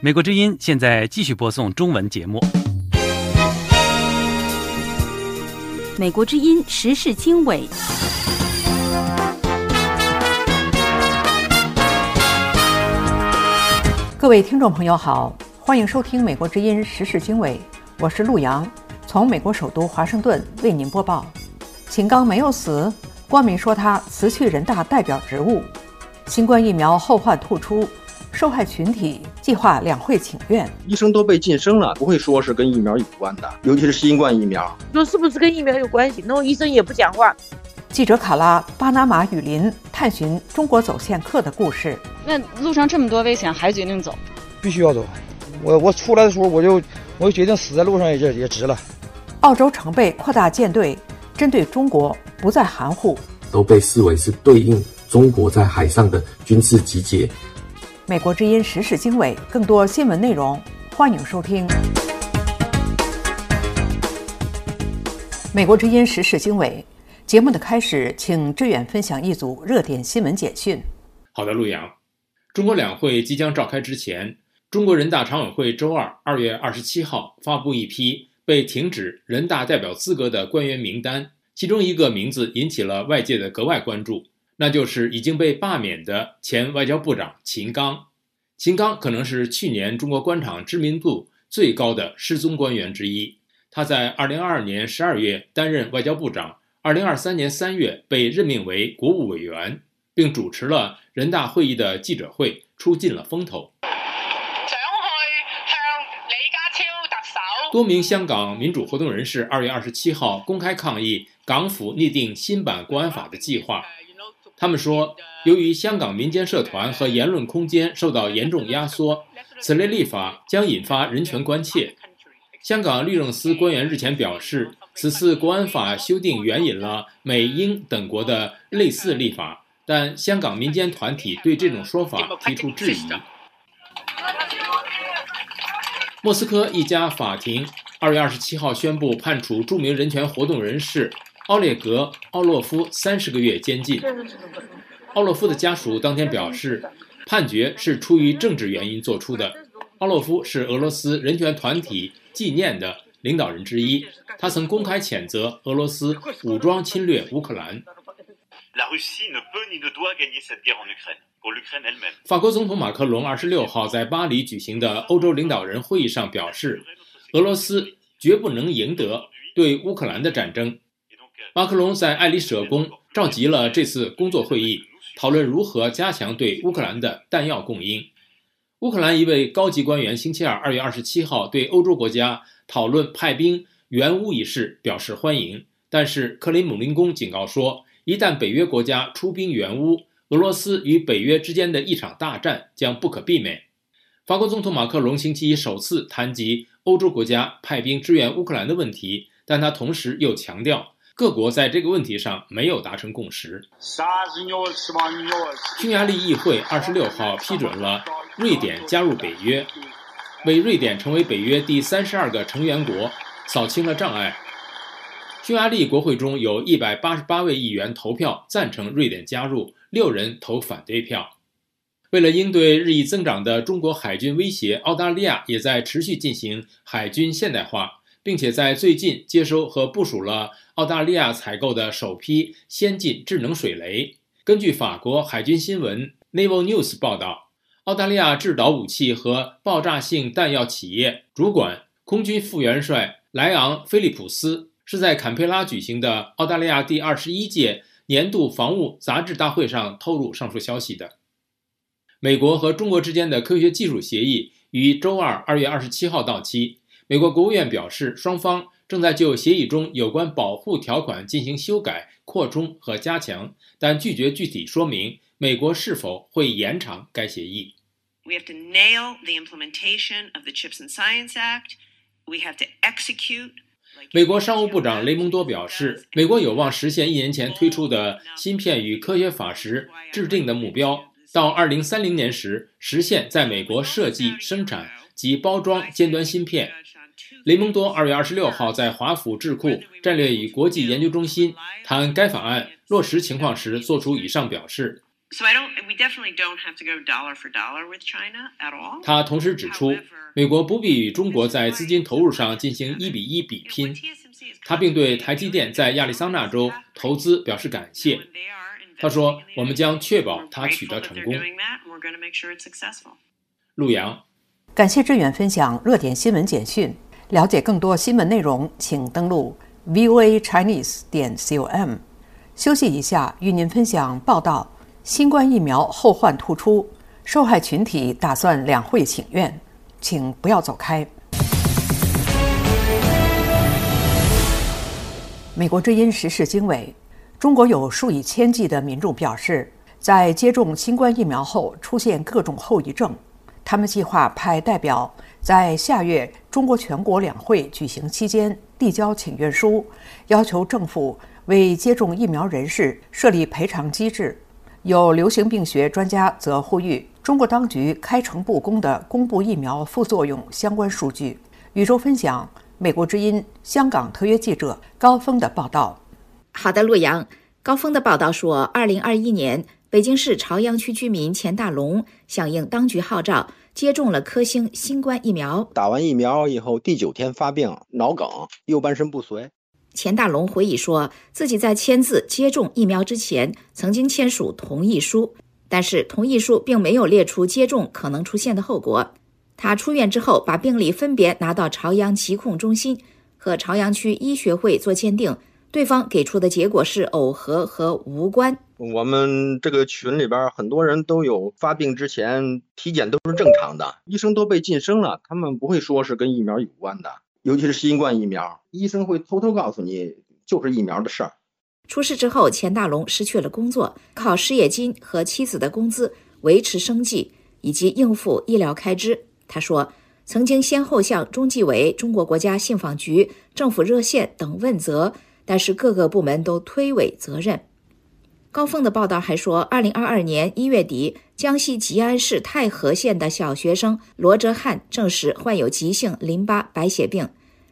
美国之音现在继续播送中文节目。美国之音时事经纬，各位听众朋友好，欢迎收听美国之音时事经纬，我是陆洋，从美国首都华盛顿为您播报。秦刚没有死，光明说他辞去人大代表职务。新冠疫苗后患突出。受害群体计划两会请愿，医生都被晋升了，不会说是跟疫苗有关的，尤其是新冠疫苗。说是不是跟疫苗有关系？那医生也不讲话。记者卡拉巴拿马雨林探寻中国走线客的故事。那路上这么多危险，还决定走？必须要走。我我出来的时候，我就我就决定死在路上也也值了。澳洲常备扩大舰队，针对中国不再含糊，都被视为是对应中国在海上的军事集结。美国之音时事经纬，更多新闻内容，欢迎收听。美国之音时事经纬节目的开始，请志远分享一组热点新闻简讯。好的，陆阳。中国两会即将召开之前，中国人大常委会周二二月二十七号发布一批被停止人大代表资格的官员名单，其中一个名字引起了外界的格外关注。那就是已经被罢免的前外交部长秦刚。秦刚可能是去年中国官场知名度最高的失踪官员之一。他在2022年12月担任外交部长，2023年3月被任命为国务委员，并主持了人大会议的记者会，出尽了风头。想去向李家超特首。多名香港民主活动人士2月27号公开抗议港府拟定新版国安法的计划。他们说，由于香港民间社团和言论空间受到严重压缩，此类立法将引发人权关切。香港律政司官员日前表示，此次国安法修订援引了美、英等国的类似立法，但香港民间团体对这种说法提出质疑。莫斯科一家法庭二月二十七号宣布判处著名人权活动人士。奥列格·奥洛夫三十个月监禁。奥洛夫的家属当天表示，判决是出于政治原因做出的。奥洛夫是俄罗斯人权团体纪念的领导人之一，他曾公开谴责俄罗斯武装侵略乌克兰。法国总统马克龙二十六号在巴黎举行的欧洲领导人会议上表示，俄罗斯绝不能赢得对乌克兰的战争。马克龙在爱丽舍宫召集了这次工作会议，讨论如何加强对乌克兰的弹药供应。乌克兰一位高级官员星期二二月二十七号对欧洲国家讨论派兵援乌一事表示欢迎，但是克里姆林宫警告说，一旦北约国家出兵援乌，俄罗斯与北约之间的一场大战将不可避免。法国总统马克龙星期一首次谈及欧洲国家派兵支援乌克兰的问题，但他同时又强调。各国在这个问题上没有达成共识。匈牙利议会二十六号批准了瑞典加入北约，为瑞典成为北约第三十二个成员国扫清了障碍。匈牙利国会中有一百八十八位议员投票赞成瑞典加入，六人投反对票。为了应对日益增长的中国海军威胁，澳大利亚也在持续进行海军现代化。并且在最近接收和部署了澳大利亚采购的首批先进智能水雷。根据法国海军新闻 Naval News 报道，澳大利亚制导武器和爆炸性弹药企业主管空军副元帅莱昂·菲利普斯是在坎培拉举行的澳大利亚第二十一届年度防务杂志大会上透露上述消息的。美国和中国之间的科学技术协议于周二二月二十七号到期。美国国务院表示，双方正在就协议中有关保护条款进行修改、扩充和加强，但拒绝具体说明美国是否会延长该协议。We have to nail the implementation of the Chips and Science Act. We have to execute. 美国商务部长雷蒙多表示，美国有望实现一年前推出的芯片与科学法时制定的目标，到2030年时实现在美国设计、生产及包装尖端芯片。雷蒙多二月二十六号在华府智库战略与国际研究中心谈该法案落实情况时，作出以上表示。So I don't. We definitely don't have to go dollar for dollar with China at all. 他同时指出，美国不必与中国在资金投入上进行一比一比拼。他并对台积电在亚利桑那州投资表示感谢。他说：“我们将确保它取得成功。”陆阳，感谢志远分享热点新闻简讯。了解更多新闻内容，请登录 voa chinese 点 com。休息一下，与您分享报道：新冠疫苗后患突出，受害群体打算两会请愿，请不要走开。美国之音时事经纬。中国有数以千计的民众表示，在接种新冠疫苗后出现各种后遗症。他们计划派代表在下月中国全国两会举行期间递交请愿书，要求政府为接种疫苗人士设立赔偿机制。有流行病学专家则呼吁中国当局开诚布公地公布疫苗副作用相关数据。宇宙分享，美国之音香港特约记者高峰的报道。好的，洛阳高峰的报道说，二零二一年，北京市朝阳区居民钱大龙响应当局号召，接种了科兴新冠疫苗。打完疫苗以后，第九天发病，脑梗，右半身不遂。钱大龙回忆说，自己在签字接种疫苗之前，曾经签署同意书，但是同意书并没有列出接种可能出现的后果。他出院之后，把病历分别拿到朝阳疾控中心和朝阳区医学会做鉴定。对方给出的结果是耦合和无关。我们这个群里边很多人都有发病之前体检都是正常的，医生都被晋升了，他们不会说是跟疫苗有关的，尤其是新冠疫苗，医生会偷偷告诉你就是疫苗的事儿。出事之后，钱大龙失去了工作，靠失业金和妻子的工资维持生计以及应付医疗开支。他说，曾经先后向中纪委、中国国家信访局、政府热线等问责。但是各个部门都推诿责任。高峰的报道还说，二零二二年一月底，江西吉安市泰和县的小学生罗哲翰证实患有急性淋巴白血病。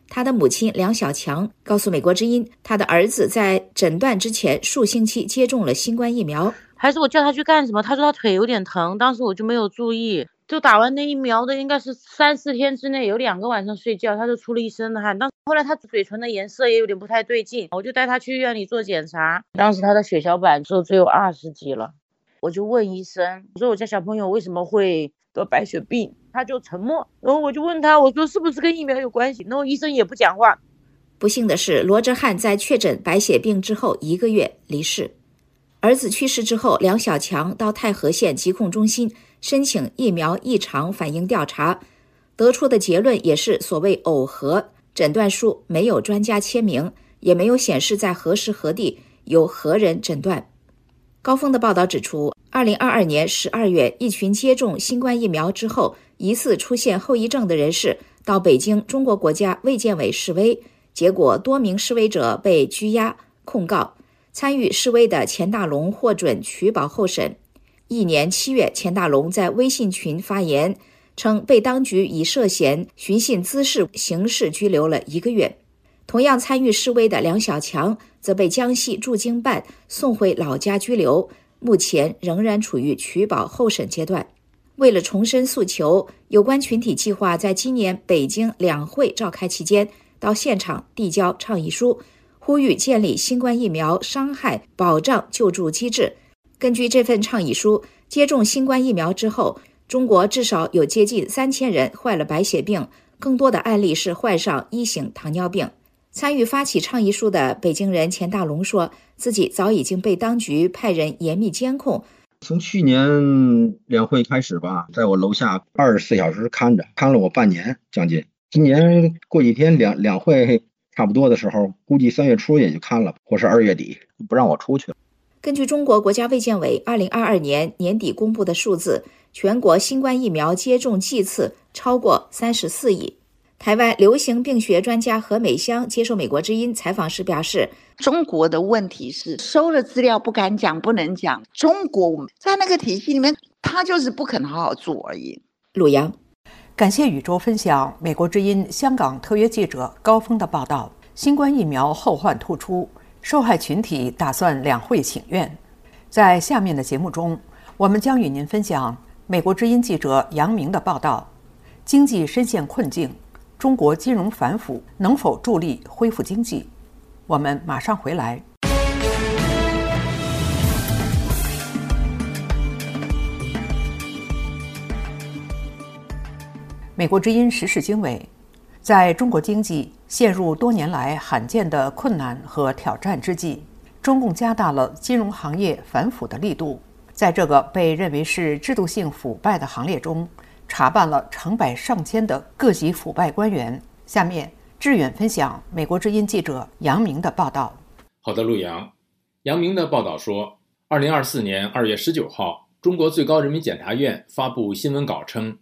他的母亲梁小强告诉美国之音，他的儿子在诊断之前数星期接种了新冠疫苗。还是我叫他去干什么？他说他腿有点疼，当时我就没有注意。就打完那疫苗的，应该是三四天之内有两个晚上睡觉，他就出了一身的汗。当后来他嘴唇的颜色也有点不太对劲，我就带他去医院里做检查。当时他的血小板说只有二十几了，我就问医生，我说我家小朋友为什么会得白血病？他就沉默。然后我就问他，我说是不是跟疫苗有关系？然后医生也不讲话。不幸的是，罗哲汉在确诊白血病之后一个月离世。儿子去世之后，梁小强到太和县疾控中心。申请疫苗异常反应调查，得出的结论也是所谓耦合。诊断书没有专家签名，也没有显示在何时何地由何人诊断。高峰的报道指出，二零二二年十二月，一群接种新冠疫苗之后疑似出现后遗症的人士到北京中国国家卫健委示威，结果多名示威者被拘押控告。参与示威的钱大龙获准取保候审。一年七月，钱大龙在微信群发言称，被当局以涉嫌寻衅滋事刑事拘留了一个月。同样参与示威的梁小强则被江西驻京办送回老家拘留，目前仍然处于取保候审阶段。为了重申诉求，有关群体计划在今年北京两会召开期间到现场递交倡议书，呼吁建立新冠疫苗伤害保障救助机制。根据这份倡议书，接种新冠疫苗之后，中国至少有接近三千人患了白血病，更多的案例是患上一型糖尿病。参与发起倡议书的北京人钱大龙说，自己早已经被当局派人严密监控。从去年两会开始吧，在我楼下二十四小时看着，看了我半年将近。今年过几天两两会差不多的时候，估计三月初也就看了，或是二月底不让我出去。根据中国国家卫健委二零二二年年底公布的数字，全国新冠疫苗接种剂次超过三十四亿。台湾流行病学专家何美香接受美国之音采访时表示：“中国的问题是收了资料不敢讲，不能讲。中国在那个体系里面，他就是不肯好好做而已。”鲁阳，感谢宇宙分享美国之音香港特约记者高峰的报道：新冠疫苗后患突出。受害群体打算两会请愿，在下面的节目中，我们将与您分享美国之音记者杨明的报道：经济深陷困境，中国金融反腐能否助力恢复经济？我们马上回来。美国之音时事经纬，在中国经济陷入多年来罕见的困难和挑战之际，中共加大了金融行业反腐的力度。在这个被认为是制度性腐败的行列中，查办了成百上千的各级腐败官员。下面，志远分享美国之音记者杨明的报道。好的，陆阳，杨明的报道说，二零二四年二月十九号，中国最高人民检察院发布新闻稿称。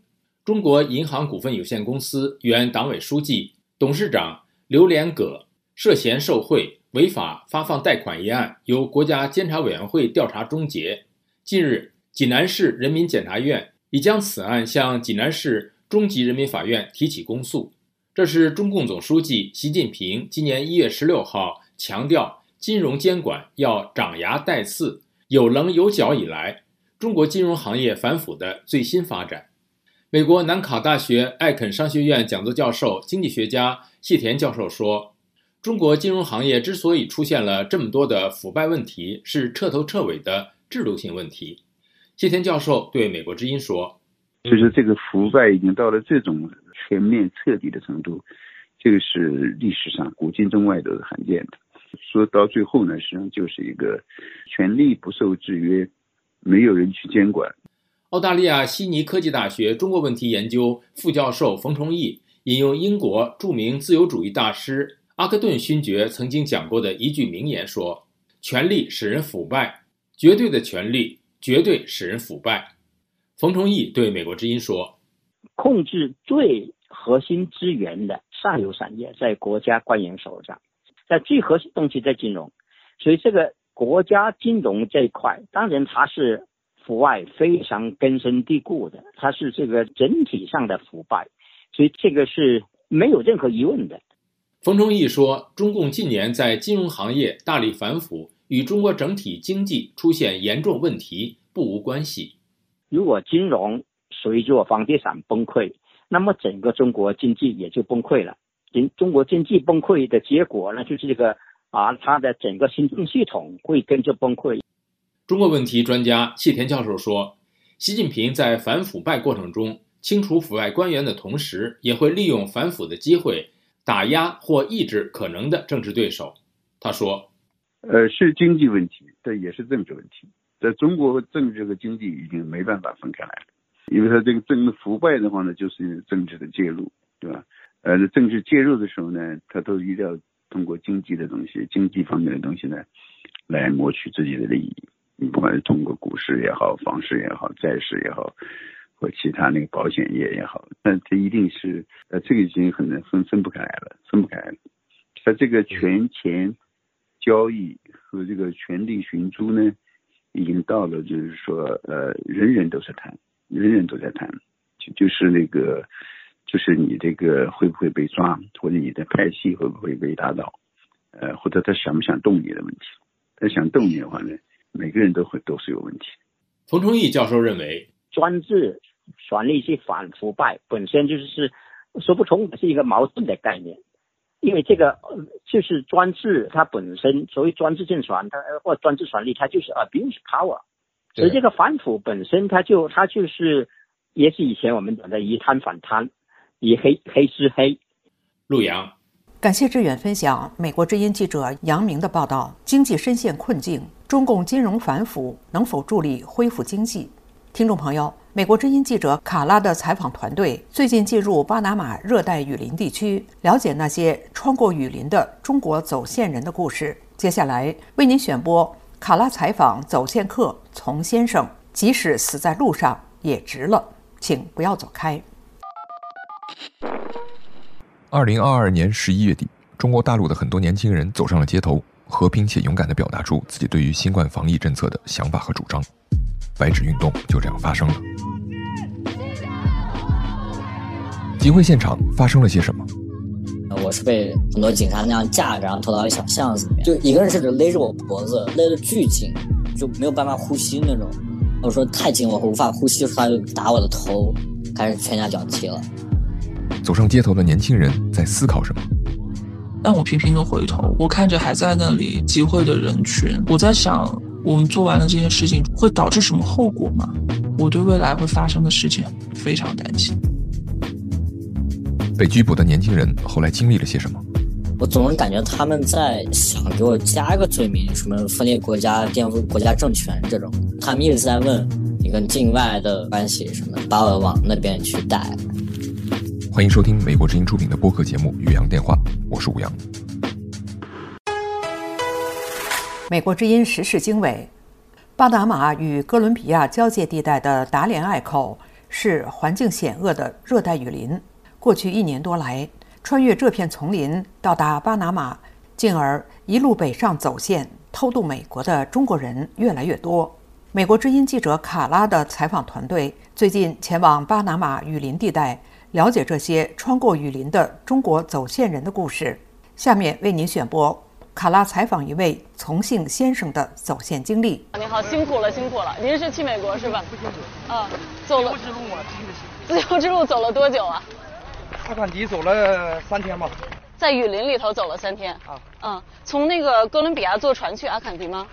中国银行股份有限公司原党委书记、董事长刘连葛涉嫌受贿、违法发放贷款一案由国家监察委员会调查终结。近日，济南市人民检察院已将此案向济南市中级人民法院提起公诉。这是中共总书记习近平今年一月十六号强调金融监管要长牙带刺、有棱有角以来，中国金融行业反腐的最新发展。美国南卡大学艾肯商学院讲座教授、经济学家谢田教授说：“中国金融行业之所以出现了这么多的腐败问题，是彻头彻尾的制度性问题。”谢田教授对美国之音说：“就是这个腐败已经到了这种全面彻底的程度，这个是历史上古今中外都是罕见的。说到最后呢，实际上就是一个权力不受制约，没有人去监管。”澳大利亚悉尼科技大学中国问题研究副教授冯崇义引用英国著名自由主义大师阿克顿勋爵曾经讲过的一句名言说：“权力使人腐败，绝对的权力绝对使人腐败。”冯崇义对美国之音说：“控制最核心资源的上游产业在国家官员手上，在最核心东西在金融，所以这个国家金融这一块，当然它是。”腐败非常根深蒂固的，它是这个整体上的腐败，所以这个是没有任何疑问的。冯崇义说，中共近年在金融行业大力反腐，与中国整体经济出现严重问题不无关系。如果金融随着房地产崩溃，那么整个中国经济也就崩溃了。经中国经济崩溃的结果呢，就是这个啊，它的整个行政系统会跟着崩溃。中国问题专家谢田教授说：“习近平在反腐败过程中清除腐败官员的同时，也会利用反腐的机会打压或抑制可能的政治对手。”他说：“呃，是经济问题，这也是政治问题。在中国，政治和经济已经没办法分开来了，因为他这个政腐败的话呢，就是政治的介入，对吧？呃，政治介入的时候呢，他都一定要通过经济的东西、经济方面的东西呢，来谋取自己的利益。”你不管是通过股市也好，房市也好，债市也好，或其他那个保险业也好，那它一定是呃，这个已经很难分分不开来了，分不开了。它这个权钱交易和这个权力寻租呢，已经到了就是说呃，人人都是谈，人人都在谈，就就是那个就是你这个会不会被抓，或者你的派系会不会被打倒，呃，或者他想不想动你的问题。他想动你的话呢？每个人都会都是有问题。冯崇义教授认为，专制权力去反腐败本身就是是说不通，是一个矛盾的概念。因为这个就是专制，它本身所谓专制政权，它或专制权力，它就是 abuse power。所以这个反腐本身，它就它就是也是以前我们讲的以贪反贪，以黑黑吃黑。陆阳。感谢志远分享美国之音记者杨明的报道。经济深陷困境，中共金融反腐能否助力恢复经济？听众朋友，美国之音记者卡拉的采访团队最近进入巴拿马热带雨林地区，了解那些穿过雨林的中国走线人的故事。接下来为您选播卡拉采访走线客丛先生，即使死在路上也值了，请不要走开。二零二二年十一月底，中国大陆的很多年轻人走上了街头，和平且勇敢地表达出自己对于新冠防疫政策的想法和主张。白纸运动就这样发生了。集会现场发生了些什么？我是被很多警察那样架着，然后拖到一小巷子里面，就一个人甚至勒着我脖子，勒得巨紧，就没有办法呼吸那种。我说太紧，我无法呼吸，他就打我的头，开始拳打脚踢了。走上街头的年轻人在思考什么？但我频频的回头，我看着还在那里集会的人群，我在想，我们做完了这件事情会导致什么后果吗？我对未来会发生的事情非常担心。被拘捕的年轻人后来经历了些什么？我总是感觉他们在想给我加一个罪名，什么分裂国家、颠覆国家政权这种。他们一直在问你跟境外的关系什么，把我往那边去带。欢迎收听美国之音出品的播客节目《岳阳电话》，我是吴阳。美国之音时事经纬：巴拿马与哥伦比亚交界地带的达连隘口是环境险恶的热带雨林。过去一年多来，穿越这片丛林到达巴拿马，进而一路北上走线偷渡美国的中国人越来越多。美国之音记者卡拉的采访团队最近前往巴拿马雨林地带，了解这些穿过雨林的中国走线人的故事。下面为您选播卡拉采访一位从姓先生的走线经历。您好，辛苦了，辛苦了。您是去美国是吧？啊，走了。自由之路走了多久啊？阿坎迪走了三天吧，在雨林里头走了三天啊。嗯，从那个哥伦比亚坐船去阿坎迪吗？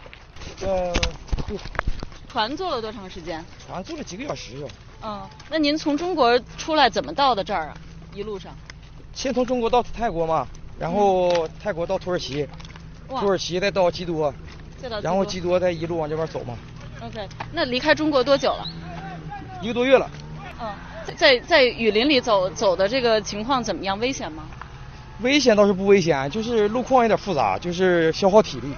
呃，对。船坐了多长时间？船坐了几个小时哟。嗯，那您从中国出来怎么到的这儿啊？一路上？先从中国到泰国嘛，然后泰国到土耳其，土耳其再到基多，再到然后基多再一路往这边走嘛。OK，那离开中国多久了？一个多月了。嗯。在在雨林里走走的这个情况怎么样？危险吗？危险倒是不危险，就是路况有点复杂，就是消耗体力。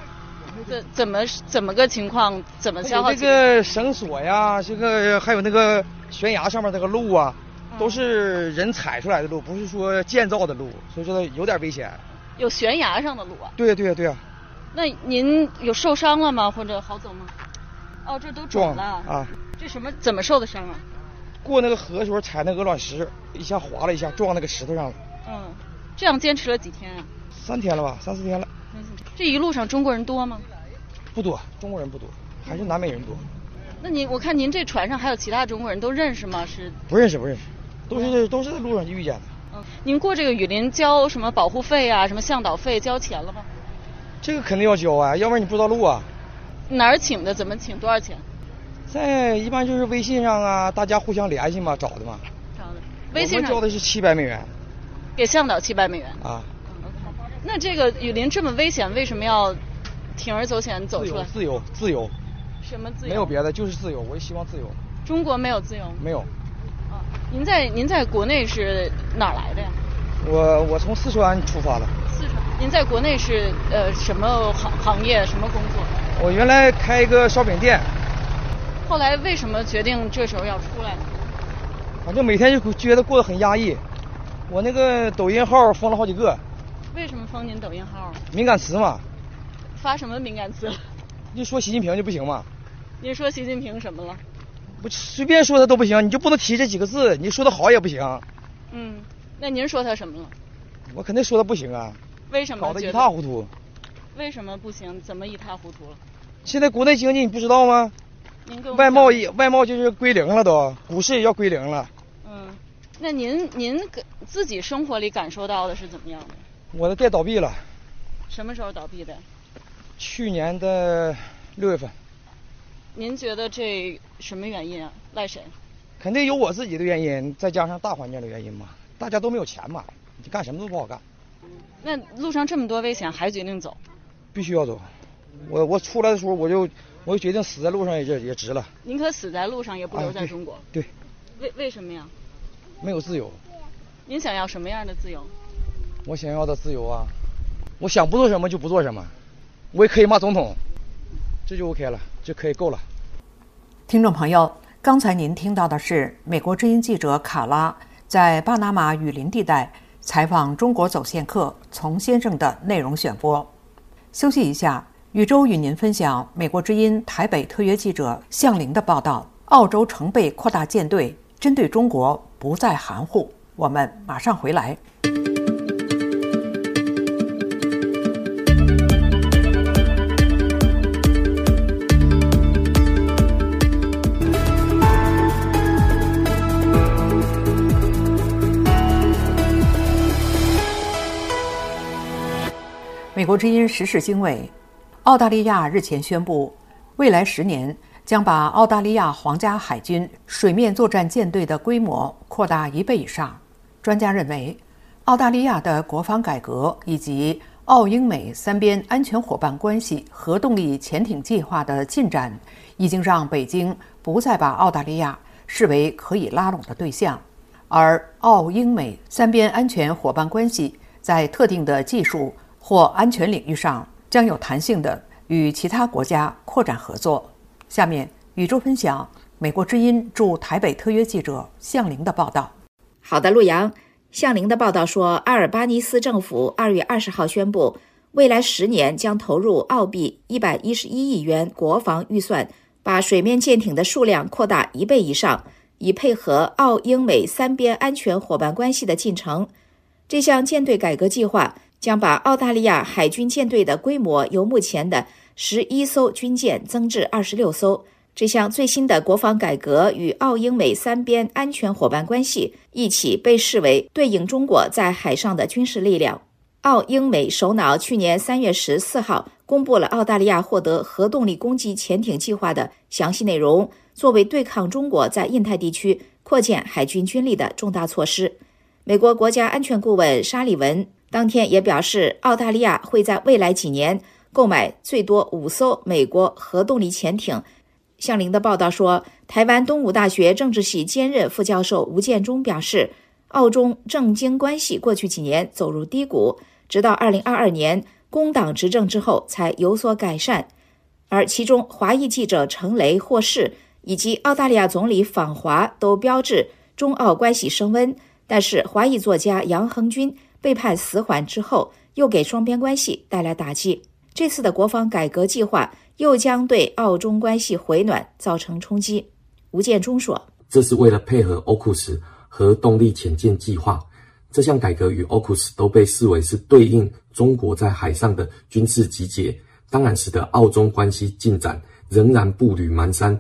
怎怎么怎么个情况？怎么消耗？这个绳索呀，这个还有那个悬崖上面那个路啊，都是人踩出来的路，不是说建造的路，所以说有点危险。有悬崖上的路啊？对呀对呀对呀。那您有受伤了吗？或者好走吗？哦，这都肿了啊！这什么？怎么受的伤啊？过那个河的时候踩那鹅卵石，一下滑了一下，撞那个石头上了。嗯，这样坚持了几天啊？三天了吧，三四天了。这一路上中国人多吗？不多，中国人不多，还是南美人多。那您，我看您这船上还有其他中国人都认识吗？是？不认识，不认识，都是都是在路上遇见的。嗯，您过这个雨林交什么保护费啊？什么向导费交钱了吗？这个肯定要交啊，要不然你不知道路啊。哪儿请的？怎么请？多少钱？在一般就是微信上啊，大家互相联系嘛，找的嘛。找的。微信上交的是七百美元。给向导七百美元。啊。那这个雨林这么危险，为什么要铤而走险走出来？自由，自由。什么自由？没有别的，就是自由。我也希望自由。中国没有自由？没有。啊，您在您在国内是哪儿来的呀？我我从四川出发的。四川。您在国内是呃什么行行业？什么工作？我原来开一个烧饼店。后来为什么决定这时候要出来呢？反正每天就觉得过得很压抑。我那个抖音号封了好几个。为什么封您抖音号？敏感词嘛。发什么敏感词？就说习近平就不行嘛。您说习近平什么了？我随便说他都不行，你就不能提这几个字。你说他好也不行。嗯，那您说他什么了？我肯定说他不行啊。为什么？搞得一塌糊涂。为什么不行？怎么一塌糊涂了？现在国内经济你不知道吗？外贸也外贸就是归零了都，股市也要归零了。嗯，那您您自己生活里感受到的是怎么样的？我的店倒闭了。什么时候倒闭的？去年的六月份。您觉得这什么原因啊？赖谁？肯定有我自己的原因，再加上大环境的原因嘛。大家都没有钱嘛，你干什么都不好干。那路上这么多危险，还决定走？必须要走。我我出来的时候，我就我就决定死在路上也也值了。宁可死在路上，也不留在中国。啊、对。为为什么呀？没有自由。您想要什么样的自由？我想要的自由啊！我想不做什么就不做什么，我也可以骂总统，这就 OK 了，就可以够了。听众朋友，刚才您听到的是美国之音记者卡拉在巴拿马雨林地带采访中国走线客丛先生的内容选播。休息一下，宇宙与您分享美国之音台北特约记者向玲的报道：澳洲成倍扩大舰队，针对中国不再含糊。我们马上回来。美国之音时事经纬：澳大利亚日前宣布，未来十年将把澳大利亚皇家海军水面作战舰队的规模扩大一倍以上。专家认为，澳大利亚的国防改革以及澳英美三边安全伙伴关系核动力潜艇计划的进展，已经让北京不再把澳大利亚视为可以拉拢的对象，而澳英美三边安全伙伴关系在特定的技术或安全领域上将有弹性的与其他国家扩展合作。下面，宇宙分享美国之音驻台北特约记者向玲的报道。好的，陆阳。向林的报道说，阿尔巴尼斯政府二月二十号宣布，未来十年将投入澳币一百一十一亿元国防预算，把水面舰艇的数量扩大一倍以上，以配合澳英美三边安全伙伴关系的进程。这项舰队改革计划将把澳大利亚海军舰队的规模由目前的十一艘军舰增至二十六艘。这项最新的国防改革与澳英美三边安全伙伴关系一起被视为对应中国在海上的军事力量。澳英美首脑去年三月十四号公布了澳大利亚获得核动力攻击潜艇计划的详细内容，作为对抗中国在印太地区扩建海军军力的重大措施。美国国家安全顾问沙利文当天也表示，澳大利亚会在未来几年购买最多五艘美国核动力潜艇。向林的报道说，台湾东吴大学政治系兼任副教授吴建中表示，澳中政经关系过去几年走入低谷，直到二零二二年工党执政之后才有所改善。而其中，华裔记者程雷获释以及澳大利亚总理访华都标志中澳关系升温。但是，华裔作家杨恒军被判死缓之后，又给双边关系带来打击。这次的国防改革计划。又将对澳中关系回暖造成冲击，吴建中说：“这是为了配合 AUKUS 核动力潜舰计划。这项改革与 AUKUS 都被视为是对应中国在海上的军事集结，当然使得澳中关系进展仍然步履蹒跚。”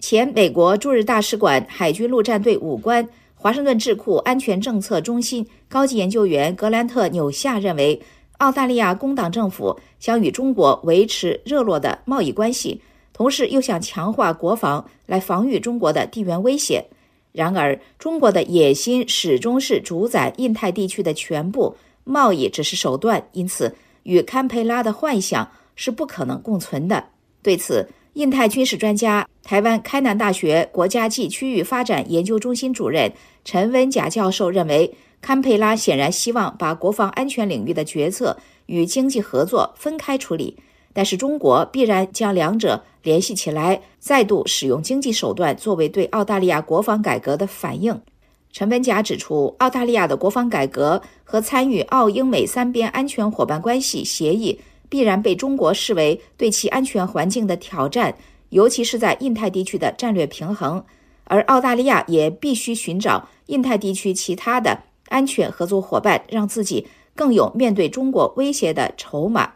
前美国驻日大使馆海军陆战队武官、华盛顿智库安全政策中心高级研究员格兰特纽夏认为。澳大利亚工党政府想与中国维持热络的贸易关系，同时又想强化国防来防御中国的地缘威胁。然而，中国的野心始终是主宰印太地区的全部，贸易只是手段，因此与堪培拉的幻想是不可能共存的。对此，印太军事专家、台湾开南大学国家级区域发展研究中心主任陈文甲教授认为。堪培拉显然希望把国防安全领域的决策与经济合作分开处理，但是中国必然将两者联系起来，再度使用经济手段作为对澳大利亚国防改革的反应。陈文甲指出，澳大利亚的国防改革和参与澳英美三边安全伙伴关系协议，必然被中国视为对其安全环境的挑战，尤其是在印太地区的战略平衡，而澳大利亚也必须寻找印太地区其他的。安全合作伙伴让自己更有面对中国威胁的筹码。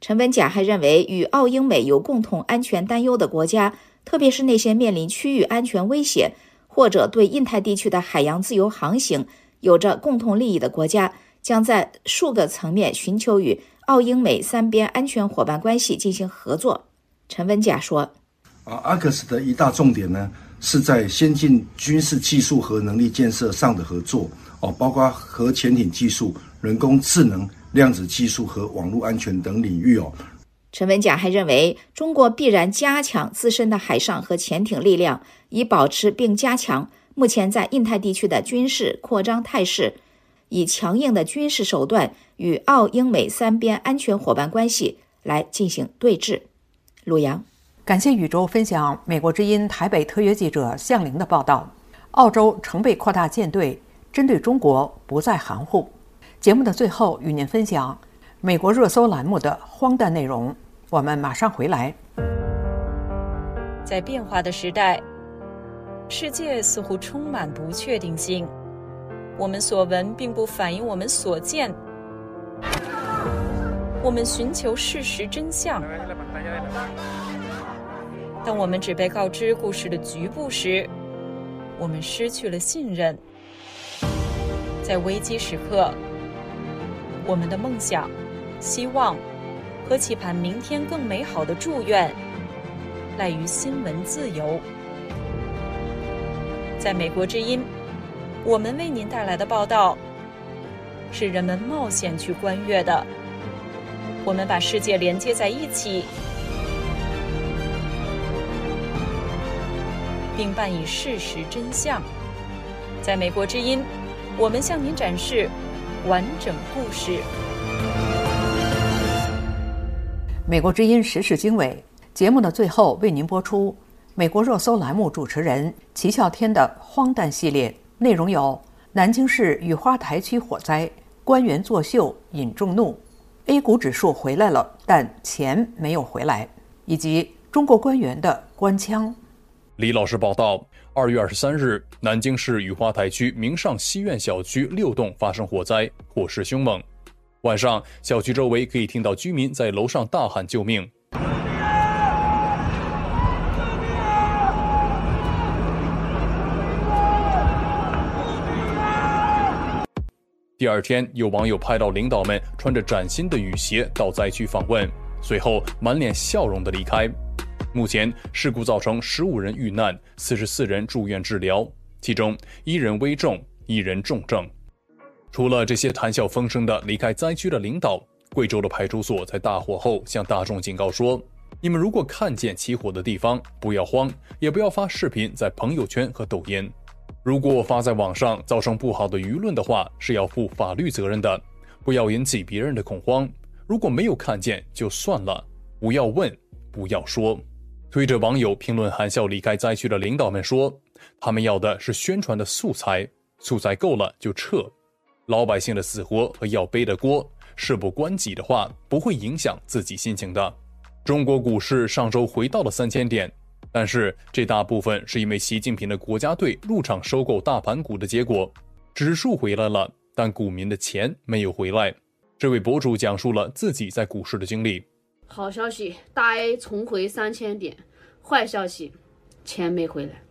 陈文甲还认为，与澳英美有共同安全担忧的国家，特别是那些面临区域安全威胁或者对印太地区的海洋自由航行有着共同利益的国家，将在数个层面寻求与澳英美三边安全伙伴关系进行合作。陈文甲说：“啊，阿克斯的一大重点呢，是在先进军事技术和能力建设上的合作。”哦，包括核潜艇技术、人工智能、量子技术和网络安全等领域哦。陈文甲还认为，中国必然加强自身的海上和潜艇力量，以保持并加强目前在印太地区的军事扩张态势，以强硬的军事手段与澳英美三边安全伙伴关系来进行对峙。陆阳，感谢宇宙分享美国之音台北特约记者向玲的报道。澳洲成倍扩大舰队。针对中国不再含糊。节目的最后，与您分享美国热搜栏目的荒诞内容。我们马上回来。在变化的时代，世界似乎充满不确定性。我们所闻并不反映我们所见。我们寻求事实真相。当我们只被告知故事的局部时，我们失去了信任。在危机时刻，我们的梦想希望和期盼明天更美好的祝愿，赖于新闻自由。在美国之音，我们为您带来的报道是人们冒险去观阅的。我们把世界连接在一起。并伴以事实真相。在美国之音，我们向您展示完整故事。美国之音时事经纬节目的最后，为您播出美国热搜栏目主持人齐啸天的荒诞系列，内容有：南京市雨花台区火灾，官员作秀引众怒；A 股指数回来了，但钱没有回来；以及中国官员的官腔。李老师报道：二月二十三日，南京市雨花台区明上西苑小区六栋发生火灾，火势凶猛。晚上，小区周围可以听到居民在楼上大喊救命。第二天，有网友拍到领导们穿着崭新的雨鞋到灾区访问，随后满脸笑容的离开。目前事故造成十五人遇难，四十四人住院治疗，其中一人危重，一人重症。除了这些谈笑风生的离开灾区的领导，贵州的派出所在大火后向大众警告说：“你们如果看见起火的地方，不要慌，也不要发视频在朋友圈和抖音。如果发在网上造成不好的舆论的话，是要负法律责任的。不要引起别人的恐慌。如果没有看见就算了，不要问，不要说。”推着网友评论含笑离开灾区的领导们说：“他们要的是宣传的素材，素材够了就撤。老百姓的死活和要背的锅，事不关己的话，不会影响自己心情的。”中国股市上周回到了三千点，但是这大部分是因为习近平的国家队入场收购大盘股的结果。指数回来了，但股民的钱没有回来。这位博主讲述了自己在股市的经历。好消息，大 A 重回三千点；坏消息，钱没回来。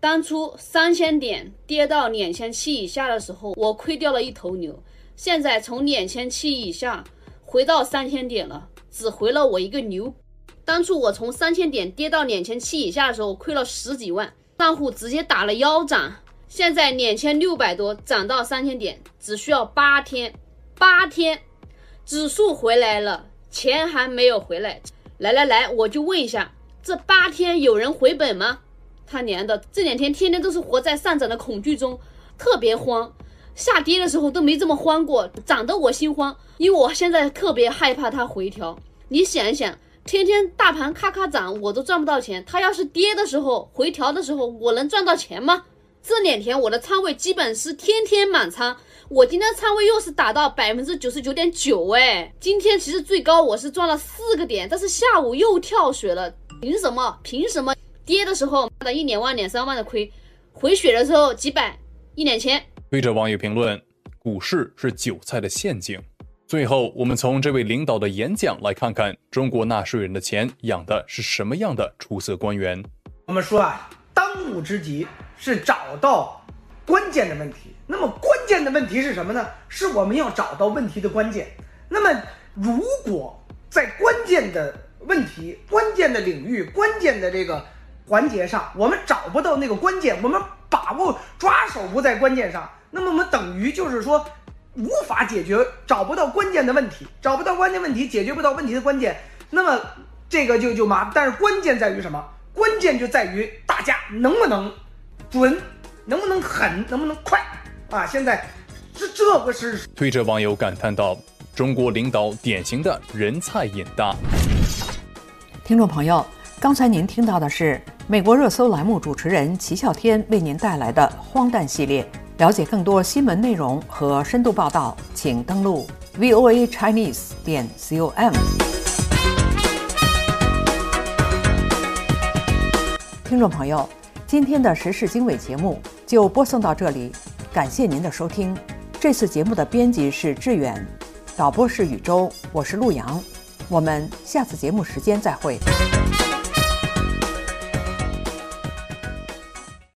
当初三千点跌到两千七以下的时候，我亏掉了一头牛。现在从两千七以下回到三千点了，只回了我一个牛。当初我从三千点跌到两千七以下的时候，亏了十几万，账户直接打了腰斩。现在两千六百多涨到三千点，只需要八天，八天，指数回来了。钱还没有回来，来来来，我就问一下，这八天有人回本吗？他娘的，这两天天天都是活在上涨的恐惧中，特别慌。下跌的时候都没这么慌过，涨得我心慌，因为我现在特别害怕它回调。你想一想，天天大盘咔咔涨，我都赚不到钱。它要是跌的时候回调的时候，我能赚到钱吗？这两天我的仓位基本是天天满仓。我今天仓位又是打到百分之九十九点九，哎，今天其实最高我是赚了四个点，但是下午又跳水了，凭什么？凭什么？跌的时候的一两万、两三万的亏，回血的时候几百、一两千。对着网友评论，股市是韭菜的陷阱。最后，我们从这位领导的演讲来看看，中国纳税人的钱养的是什么样的出色官员。我们说啊，当务之急是找到关键的问题。那么关键的问题是什么呢？是我们要找到问题的关键。那么如果在关键的问题、关键的领域、关键的这个环节上，我们找不到那个关键，我们把握抓手不在关键上，那么我们等于就是说无法解决，找不到关键的问题，找不到关键问题，解决不到问题的关键，那么这个就就麻烦。但是关键在于什么？关键就在于大家能不能准，能不能狠，能不能快。啊，现在是这个是推着网友感叹道：“中国领导典型的人菜瘾大。”听众朋友，刚才您听到的是美国热搜栏目主持人齐啸天为您带来的荒诞系列。了解更多新闻内容和深度报道，请登录 voa chinese 点 com。听众朋友，今天的时事经纬节目就播送到这里。感谢您的收听。这次节目的编辑是志远，导播是宇宙，我是陆阳。我们下次节目时间再会。